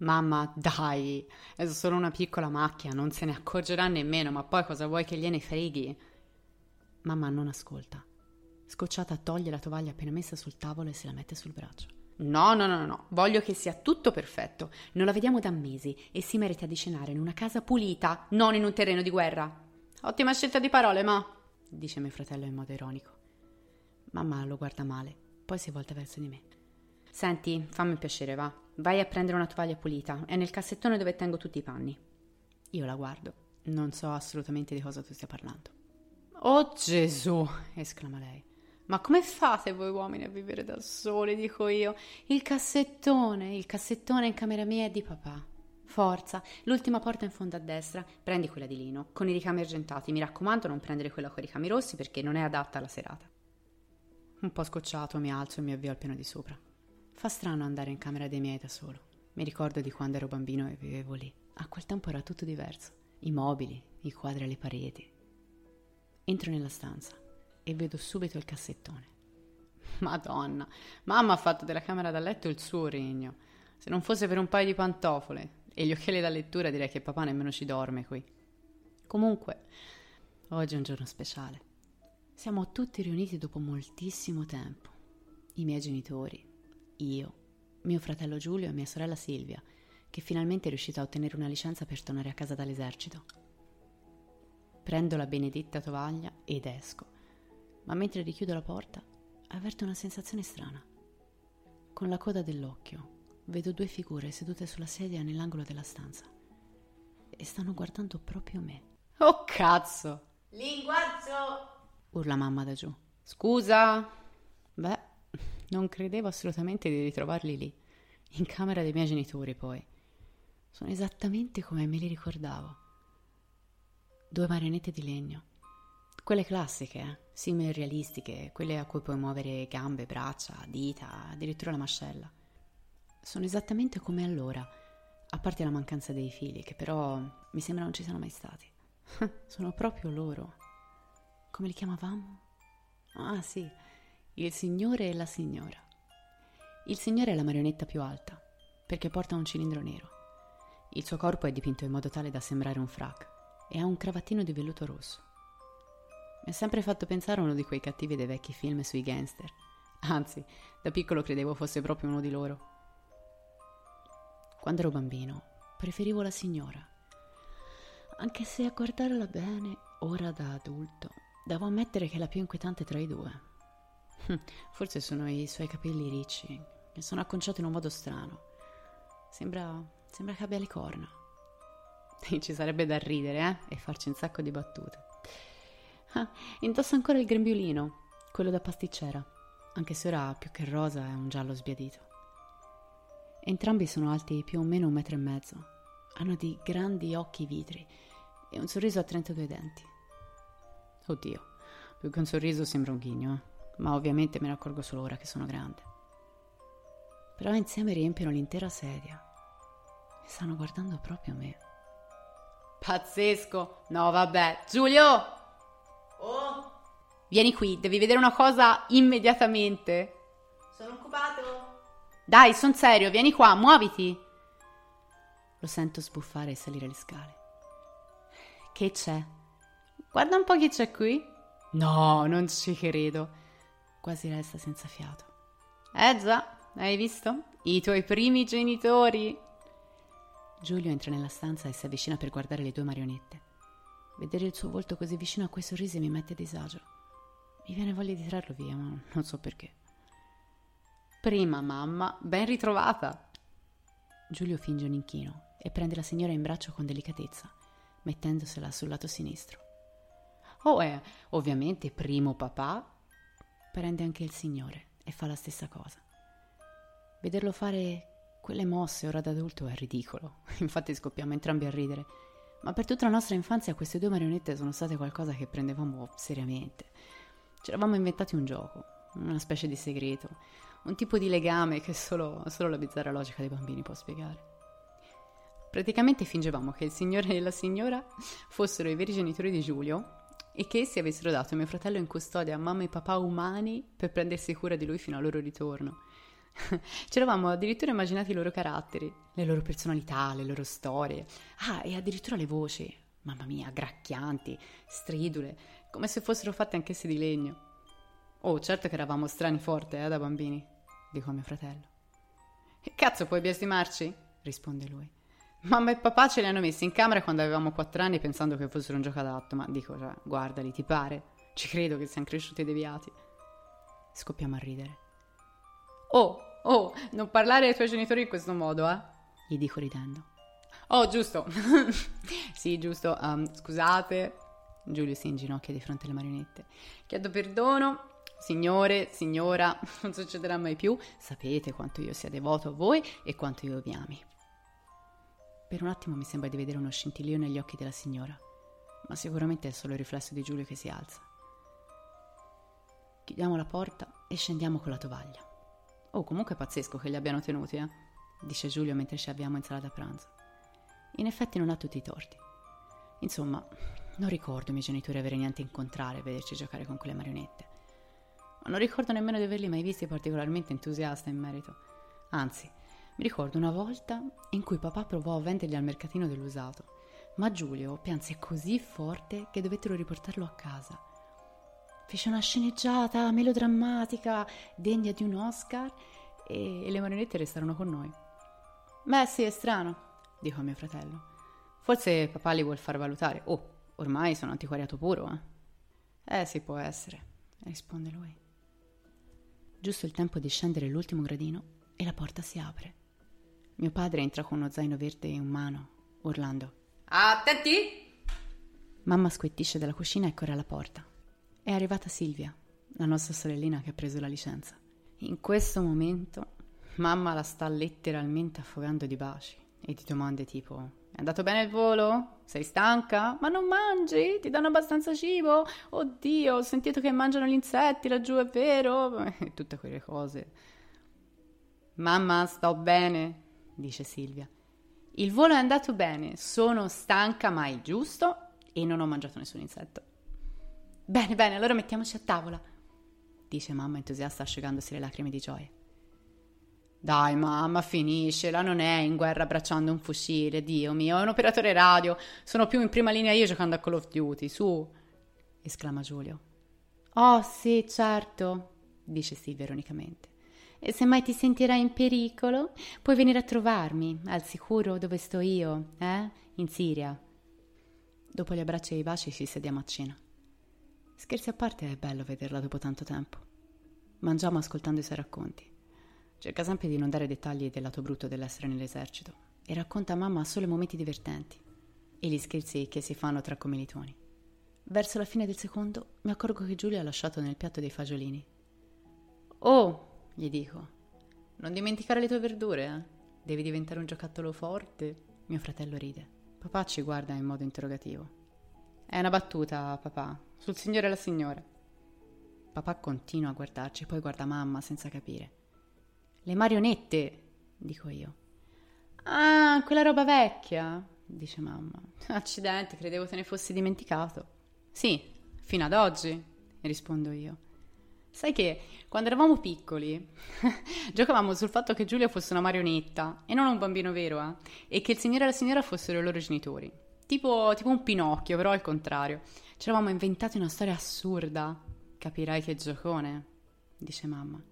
Mamma, dai, è solo una piccola macchia, non se ne accorgerà nemmeno, ma poi cosa vuoi che gliene freghi? Mamma non ascolta. Scocciata toglie la tovaglia appena messa sul tavolo e se la mette sul braccio. No, no, no, no, voglio che sia tutto perfetto. Non la vediamo da mesi e si merita di cenare in una casa pulita, non in un terreno di guerra. Ottima scelta di parole, ma... dice mio fratello in modo ironico. Mamma lo guarda male, poi si volta verso di me. Senti, fammi piacere, va. Vai a prendere una tovaglia pulita. È nel cassettone dove tengo tutti i panni. Io la guardo. Non so assolutamente di cosa tu stia parlando. Oh Gesù! esclama lei. Ma come fate voi uomini a vivere da soli, dico io? Il cassettone, il cassettone in camera mia è di papà. Forza, l'ultima porta in fondo a destra, prendi quella di lino, con i ricami argentati. Mi raccomando, non prendere quella con i ricami rossi perché non è adatta alla serata. Un po' scocciato mi alzo e mi avvio al piano di sopra. Fa strano andare in camera dei miei da solo. Mi ricordo di quando ero bambino e vivevo lì. A quel tempo era tutto diverso. I mobili, i quadri alle pareti. Entro nella stanza e vedo subito il cassettone. Madonna, mamma ha fatto della camera da letto il suo regno. Se non fosse per un paio di pantofole e gli occhiali da lettura direi che papà nemmeno ci dorme qui. Comunque, oggi è un giorno speciale. Siamo tutti riuniti dopo moltissimo tempo. I miei genitori, io, mio fratello Giulio e mia sorella Silvia, che finalmente è riuscita a ottenere una licenza per tornare a casa dall'esercito. Prendo la benedetta tovaglia ed esco, ma mentre richiudo la porta avverto una sensazione strana. Con la coda dell'occhio vedo due figure sedute sulla sedia nell'angolo della stanza e stanno guardando proprio me. Oh cazzo! Linguazzo! urla mamma da giù. Scusa? Beh, non credevo assolutamente di ritrovarli lì, in camera dei miei genitori poi. Sono esattamente come me li ricordavo. Due marionette di legno. Quelle classiche, eh? simili realistiche, quelle a cui puoi muovere gambe, braccia, dita, addirittura la mascella. Sono esattamente come allora, a parte la mancanza dei fili, che però mi sembra non ci siano mai stati. Sono proprio loro. Come li chiamavamo? Ah sì, il signore e la signora. Il signore è la marionetta più alta, perché porta un cilindro nero. Il suo corpo è dipinto in modo tale da sembrare un frac e ha un cravattino di velluto rosso. Mi ha sempre fatto pensare a uno di quei cattivi dei vecchi film sui gangster. Anzi, da piccolo credevo fosse proprio uno di loro. Quando ero bambino, preferivo la signora. Anche se a guardarla bene, ora da adulto, devo ammettere che è la più inquietante tra i due. Forse sono i suoi capelli ricci, che sono acconciati in un modo strano. Sembra, sembra che abbia le corna. Ci sarebbe da ridere, eh? E farci un sacco di battute. Ah, indossa ancora il grembiulino, quello da pasticcera, anche se ora più che rosa è un giallo sbiadito. Entrambi sono alti più o meno un metro e mezzo. Hanno dei grandi occhi vitri e un sorriso a 32 denti. Oddio, più che un sorriso sembra un ghigno, eh? Ma ovviamente me ne accorgo solo ora che sono grande. Però insieme riempiono l'intera sedia e stanno guardando proprio me. Pazzesco! No, vabbè. Giulio! Oh! Vieni qui, devi vedere una cosa immediatamente. Sono occupato. Dai, son serio, vieni qua, muoviti. Lo sento sbuffare e salire le scale. Che c'è? Guarda un po' chi c'è qui. No, non ci credo. Quasi resta senza fiato. Eh già, hai visto? I tuoi primi genitori. Giulio entra nella stanza e si avvicina per guardare le due marionette. Vedere il suo volto così vicino a quei sorrisi mi mette a disagio. Mi viene voglia di tirarlo via, ma non so perché. Prima mamma, ben ritrovata. Giulio finge un inchino e prende la signora in braccio con delicatezza, mettendosela sul lato sinistro. Oh, è ovviamente primo papà. Prende anche il signore e fa la stessa cosa. Vederlo fare Quelle mosse ora da adulto è ridicolo. Infatti scoppiamo entrambi a ridere. Ma per tutta la nostra infanzia queste due marionette sono state qualcosa che prendevamo seriamente. Ci eravamo inventati un gioco, una specie di segreto, un tipo di legame che solo, solo la bizzarra logica dei bambini può spiegare. Praticamente fingevamo che il signore e la signora fossero i veri genitori di Giulio e che essi avessero dato mio fratello in custodia a mamma e papà umani per prendersi cura di lui fino al loro ritorno. Ci eravamo addirittura immaginati i loro caratteri, le loro personalità, le loro storie. Ah, e addirittura le voci. Mamma mia, gracchianti, stridule, come se fossero fatte anch'esse di legno. Oh, certo che eravamo strani forte, eh, da bambini, dico a mio fratello. E cazzo, puoi biasimarci? risponde lui. Mamma e papà ce li hanno messi in camera quando avevamo quattro anni pensando che fossero un gioco adatto, ma dico, cioè, guardali, ti pare? Ci credo che siano cresciuti deviati. Scoppiamo a ridere. Oh, oh, non parlare ai tuoi genitori in questo modo, eh? Gli dico ridendo. Oh, giusto. sì, giusto. Um, scusate. Giulio si inginocchia di fronte alle marionette. Chiedo perdono. Signore, signora, non succederà mai più. Sapete quanto io sia devoto a voi e quanto io vi ami. Per un attimo mi sembra di vedere uno scintillio negli occhi della signora, ma sicuramente è solo il riflesso di Giulio che si alza. Chiudiamo la porta e scendiamo con la tovaglia. Oh, comunque è pazzesco che li abbiano tenuti, eh? dice Giulio mentre ci avviamo in sala da pranzo. In effetti non ha tutti i torti. Insomma, non ricordo i miei genitori avere niente a incontrare e vederci giocare con quelle marionette. Ma non ricordo nemmeno di averli mai visti particolarmente entusiasta in merito. Anzi, mi ricordo una volta in cui papà provò a venderli al mercatino dell'usato, ma Giulio pianse così forte che dovettero riportarlo a casa. Fece una sceneggiata melodrammatica degna di un Oscar e, le marionette restarono con noi. Beh, sì, è strano, dico a mio fratello. Forse papà li vuol far valutare. Oh, ormai sono antiquariato puro, eh? Eh, sì, può essere, risponde lui. Giusto il tempo di scendere l'ultimo gradino e la porta si apre. Mio padre entra con uno zaino verde in mano, urlando. Attenti! Mamma squettisce dalla cucina e corre alla porta. È arrivata Silvia, la nostra sorellina che ha preso la licenza. In questo momento mamma la sta letteralmente affogando di baci e di domande tipo è andato bene il volo? Sei stanca? Ma non mangi? Ti danno abbastanza cibo? Oddio, ho sentito che mangiano gli insetti laggiù, è vero? E tutte quelle cose. Mamma, sto bene, dice Silvia. Il volo è andato bene, sono stanca ma è giusto e non ho mangiato nessun insetto. Bene, bene, allora mettiamoci a tavola, dice mamma entusiasta asciugandosi le lacrime di gioia. Dai mamma, finiscela, non è in guerra abbracciando un fucile, Dio mio, è un operatore radio, sono più in prima linea io giocando a Call of Duty, su, esclama Giulio. Oh sì, certo, dice Silvia ironicamente. E se mai ti sentirai in pericolo, puoi venire a trovarmi, al sicuro dove sto io, eh? In Siria. Dopo gli abbracci e i baci ci sediamo a cena. Scherzi a parte, è bello vederla dopo tanto tempo. Mangiamo ascoltando i suoi racconti. Cerca sempre di non dare dettagli del lato brutto dell'essere nell'esercito e racconta a mamma solo i momenti divertenti e gli scherzi che si fanno tra commilitoni. Verso la fine del secondo mi accorgo che Giulia ha lasciato nel piatto dei fagiolini. Oh, gli dico. Non dimenticare le tue verdure, eh? Devi diventare un giocattolo forte. Mio fratello ride. Papà ci guarda in modo interrogativo. È una battuta, papà, sul signore e la signora. Papà continua a guardarci, poi guarda mamma senza capire. Le marionette, dico io. Ah, quella roba vecchia, dice mamma. Accidenti, credevo te ne fossi dimenticato. Sì, fino ad oggi, rispondo io. Sai che quando eravamo piccoli giocavamo sul fatto che Giulia fosse una marionetta e non un bambino vero, eh? E che il signore e la signora fossero i loro genitori. Tipo, tipo un Pinocchio, però al contrario. Ci eravamo inventati una storia assurda. Capirai che giocone, dice mamma.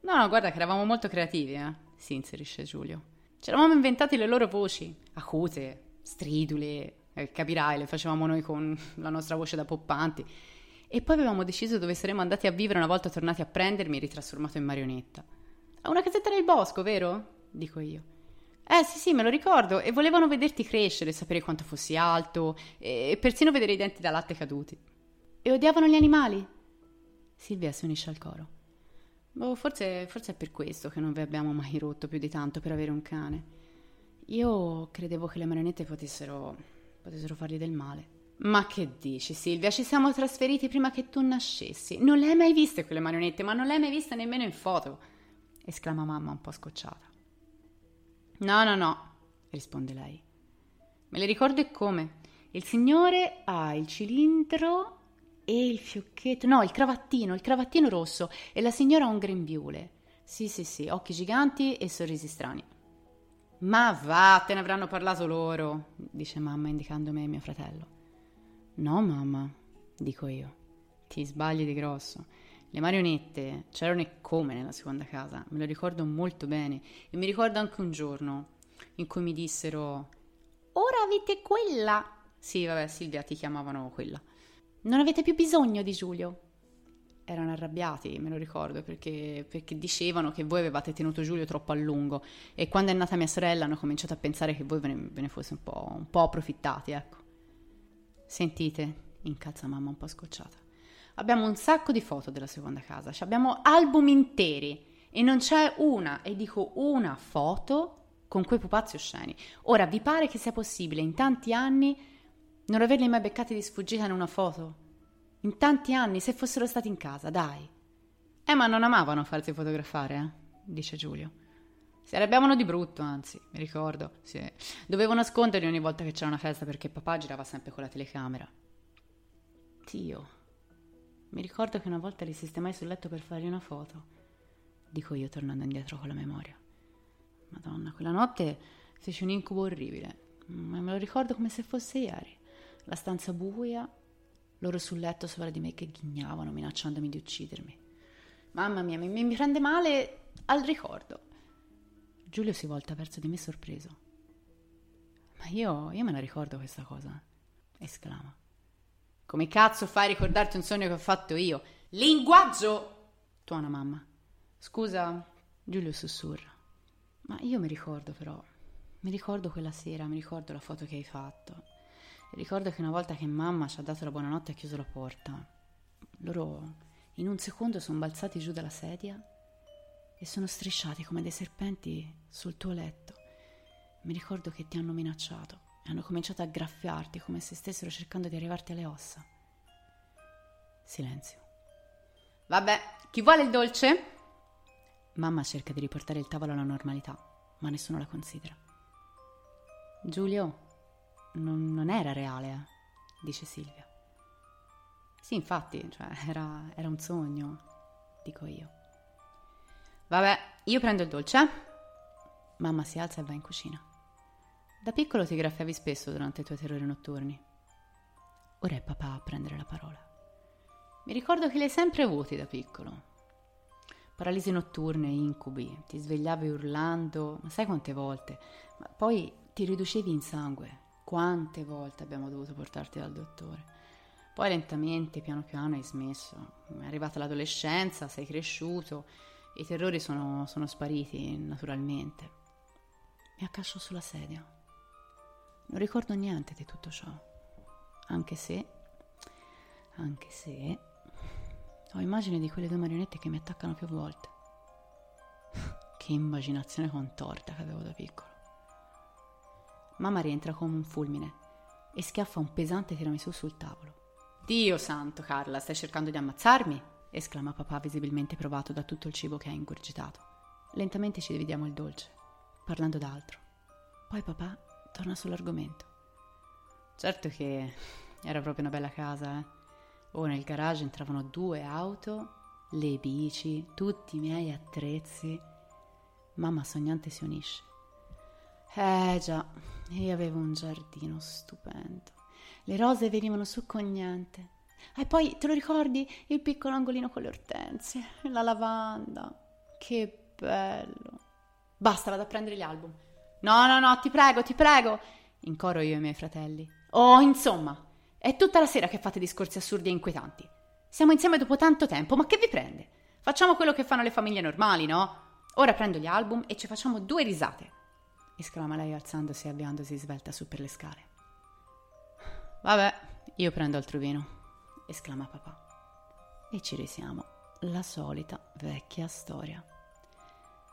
No, no, guarda che eravamo molto creativi, eh? Si inserisce Giulio. Ci eravamo inventati le loro voci, acute, stridule, eh, capirai, le facevamo noi con la nostra voce da poppanti. E poi avevamo deciso dove saremmo andati a vivere una volta tornati a prendermi e ritrasformato in marionetta. A una casetta nel bosco, vero? Dico io. Eh sì sì, me lo ricordo, e volevano vederti crescere, sapere quanto fossi alto, e persino vedere i denti da latte caduti. E odiavano gli animali? Silvia si unisce al coro. Boh, forse, forse è per questo che non vi abbiamo mai rotto più di tanto per avere un cane. Io credevo che le marionette potessero, potessero fargli del male. Ma che dici, Silvia? Ci siamo trasferiti prima che tu nascessi. Non le hai mai viste quelle marionette, ma non le hai mai viste nemmeno in foto. esclama mamma un po' scocciata. No, no, no, risponde lei. Me le ricordo e come. Il signore ha il cilindro e il fiocchetto, no, il cravattino, il cravattino rosso e la signora ha un grembiule. Sì, sì, sì, occhi giganti e sorrisi strani. Ma va, te ne avranno parlato loro, dice mamma indicando me e mio fratello. No, mamma, dico io. Ti sbagli di grosso. Le marionette c'erano e come nella seconda casa, me lo ricordo molto bene e mi ricordo anche un giorno in cui mi dissero Ora avete quella. Sì, vabbè, Silvia, ti chiamavano quella. Non avete più bisogno di Giulio. Erano arrabbiati, me lo ricordo, perché, perché, dicevano che voi avevate tenuto Giulio troppo a lungo e quando è nata mia sorella hanno cominciato a pensare che voi ve ne, ve ne fosse un po', un po' approfittati, ecco. Sentite, incazza mamma un po' scocciata. Abbiamo un sacco di foto della seconda casa, abbiamo album interi e non c'è una, e dico una foto con quei pupazzi osceni. Ora, vi pare che sia possibile in tanti anni non averli mai beccati di sfuggita in una foto? In tanti anni, se fossero stati in casa, dai. Eh, ma non amavano farsi fotografare, eh? dice Giulio. Si arrabbiavano di brutto, anzi, mi ricordo. Sì. Dovevo nasconderli ogni volta che c'era una festa perché papà girava sempre con la telecamera. Dio, mi ricordo che una volta li sistemai sul letto per fargli una foto. Dico io tornando indietro con la memoria. Madonna, quella notte fece un incubo orribile. Ma me lo ricordo come se fosse ieri. La stanza buia, loro sul letto sopra di me che ghignavano, minacciandomi di uccidermi. Mamma mia, mi, mi prende male al ricordo. Giulio si volta verso di me sorpreso. Ma io, io me la ricordo questa cosa, esclama. Come cazzo fai a ricordarti un sogno che ho fatto io? Linguaggio! tuona mamma. Scusa, Giulio sussurra. Ma io mi ricordo però, mi ricordo quella sera, mi ricordo la foto che hai fatto. Ricordo che una volta che mamma ci ha dato la buonanotte e ha chiuso la porta, loro in un secondo sono balzati giù dalla sedia e sono strisciati come dei serpenti sul tuo letto. Mi ricordo che ti hanno minacciato e hanno cominciato a graffiarti come se stessero cercando di arrivarti alle ossa. Silenzio. Vabbè, chi vuole il dolce? Mamma cerca di riportare il tavolo alla normalità, ma nessuno la considera. Giulio, non, non era reale, eh, dice Silvia. Sì, infatti, cioè, era, era un sogno, dico io. Vabbè, io prendo il dolce. Mamma si alza e va in cucina. Da piccolo ti graffiavi spesso durante i tuoi terrori notturni. Ora è papà a prendere la parola. Mi ricordo che li hai sempre avuti da piccolo paralisi notturne, incubi, ti svegliavi urlando, ma sai quante volte? Ma poi ti riducevi in sangue. Quante volte abbiamo dovuto portarti dal dottore? Poi lentamente, piano piano hai smesso. È arrivata l'adolescenza, sei cresciuto, i terrori sono, sono spariti naturalmente. Mi accascio sulla sedia. Non ricordo niente di tutto ciò. Anche se, anche se ho immagini di quelle due marionette che mi attaccano più volte. che immaginazione contorta che avevo da piccolo. Mamma rientra come un fulmine e schiaffa un pesante tiramisù sul tavolo. Dio santo, Carla, stai cercando di ammazzarmi? Esclama papà visibilmente provato da tutto il cibo che ha ingurgitato. Lentamente ci dividiamo il dolce, parlando d'altro. Poi papà torna sull'argomento. Certo che era proprio una bella casa, eh? o nel garage entravano due auto, le bici, tutti i miei attrezzi. Mamma sognante si unisce. Eh già, io avevo un giardino stupendo. Le rose venivano su con niente. E poi, te lo ricordi? Il piccolo angolino con le ortensie, la lavanda. Che bello. Basta, vado a prendere gli album. No, no, no, ti prego, ti prego. In coro io e i miei fratelli. Oh, insomma, è tutta la sera che fate discorsi assurdi e inquietanti. Siamo insieme dopo tanto tempo, ma che vi prende? Facciamo quello che fanno le famiglie normali, no? Ora prendo gli album e ci facciamo due risate. esclama lei alzandosi e avviandosi svelta su per le scale. Vabbè, io prendo altro vino, esclama papà. E ci risiamo. la solita vecchia storia.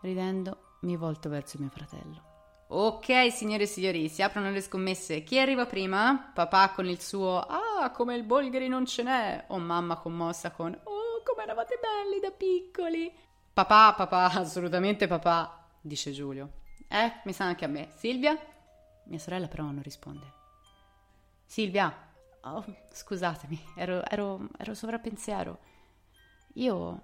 Ridendo, mi volto verso mio fratello. Ok, signore e signori, si aprono le scommesse. Chi arriva prima? Papà con il suo Ah, come il Bolgheri non ce n'è. O mamma commossa con Oh, come eravate belli da piccoli. Papà, papà, assolutamente papà, dice Giulio. Eh, mi sa anche a me. Silvia? Mia sorella però non risponde. Silvia? Oh, scusatemi, ero, ero, ero sovrappensiero. Io.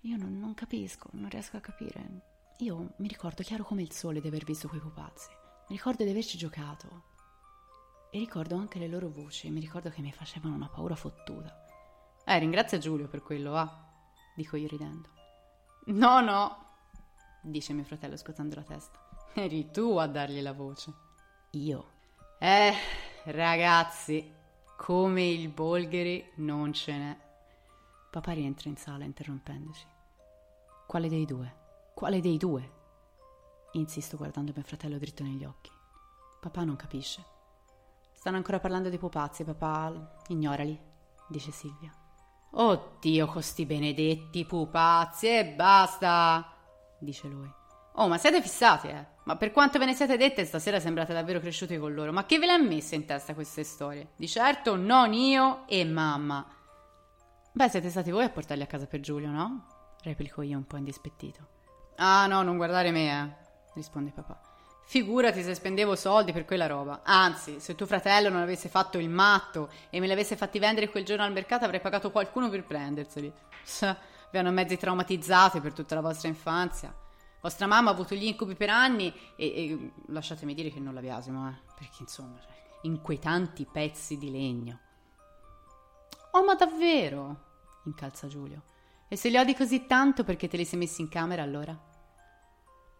Io non, non capisco, non riesco a capire. Io mi ricordo chiaro come il sole di aver visto quei pupazzi. Mi ricordo di averci giocato. E ricordo anche le loro voci. Mi ricordo che mi facevano una paura fottuta. Eh, ringrazia Giulio per quello, va. Dico io ridendo. No, no, dice mio fratello scuotendo la testa. Eri tu a dargli la voce. Io. Eh, ragazzi, come il Bolgheri non ce n'è. Papà rientra in sala interrompendoci. Quale dei due? Quale dei due? Insisto guardando mio fratello dritto negli occhi. Papà non capisce. Stanno ancora parlando di pupazzi, papà. Ignorali, dice Silvia. Oddio, costi benedetti pupazzi e basta, dice lui. Oh, ma siete fissati, eh? Ma per quanto ve ne siete dette, stasera sembrate davvero cresciuti con loro. Ma che ve le ha messe in testa queste storie? Di certo non io e mamma. Beh, siete stati voi a portarli a casa per Giulio, no? Replico io un po' indispettito. Ah no, non guardare me, eh, risponde papà. Figurati se spendevo soldi per quella roba. Anzi, se tuo fratello non avesse fatto il matto e me li avesse fatti vendere quel giorno al mercato, avrei pagato qualcuno per prenderseli. Vi hanno mezzi traumatizzati per tutta la vostra infanzia. Vostra mamma ha avuto gli incubi per anni e, e lasciatemi dire che non la biasimo, eh, perché insomma, cioè, inquietanti pezzi di legno. Oh, ma davvero? incalza Giulio. E se li odi così tanto perché te li sei messi in camera allora?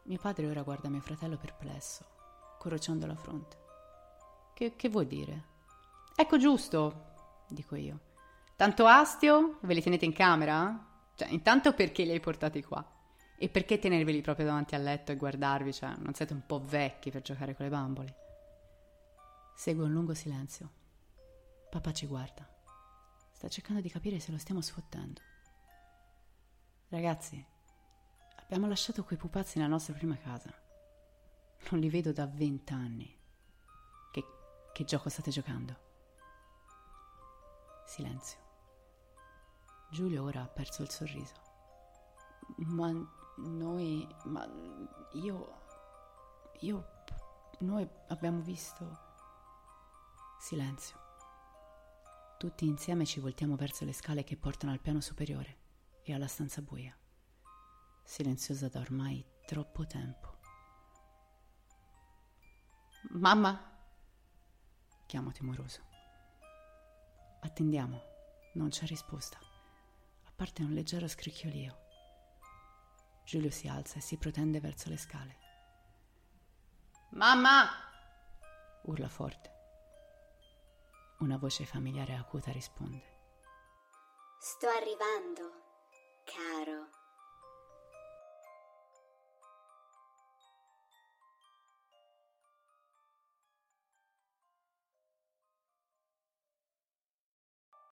Mio padre ora guarda mio fratello perplesso, corrociando la fronte. Che, che vuoi dire? Ecco giusto, dico io. Tanto astio? Ve li tenete in camera? Cioè, intanto perché li hai portati qua? E perché tenerveli proprio davanti al letto e guardarvi? Cioè, non siete un po' vecchi per giocare con le bambole? Segue un lungo silenzio. Papà ci guarda. Sta cercando di capire se lo stiamo sfottendo. Ragazzi, Abbiamo lasciato quei pupazzi nella nostra prima casa. Non li vedo da vent'anni. Che, che gioco state giocando? Silenzio. Giulio ora ha perso il sorriso. Ma noi... Ma io... Io... Noi abbiamo visto... Silenzio. Tutti insieme ci voltiamo verso le scale che portano al piano superiore e alla stanza buia silenziosa da ormai troppo tempo. Mamma? chiamo timoroso. Attendiamo, non c'è risposta, a parte un leggero scricchiolio. Giulio si alza e si protende verso le scale. Mamma! urla forte. Una voce familiare e acuta risponde. Sto arrivando, caro.